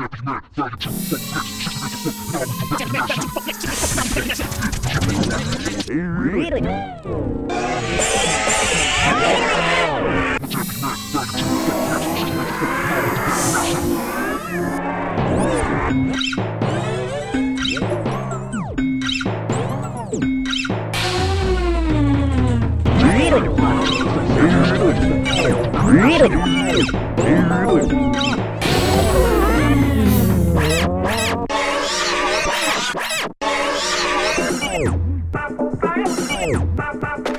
Deputy Man, value to fuck bitch, just get the fuck now with the recognition. Deputy Man, value to fuck bitch, just get the fuck now with the recognition. Really? Really? Really? Papo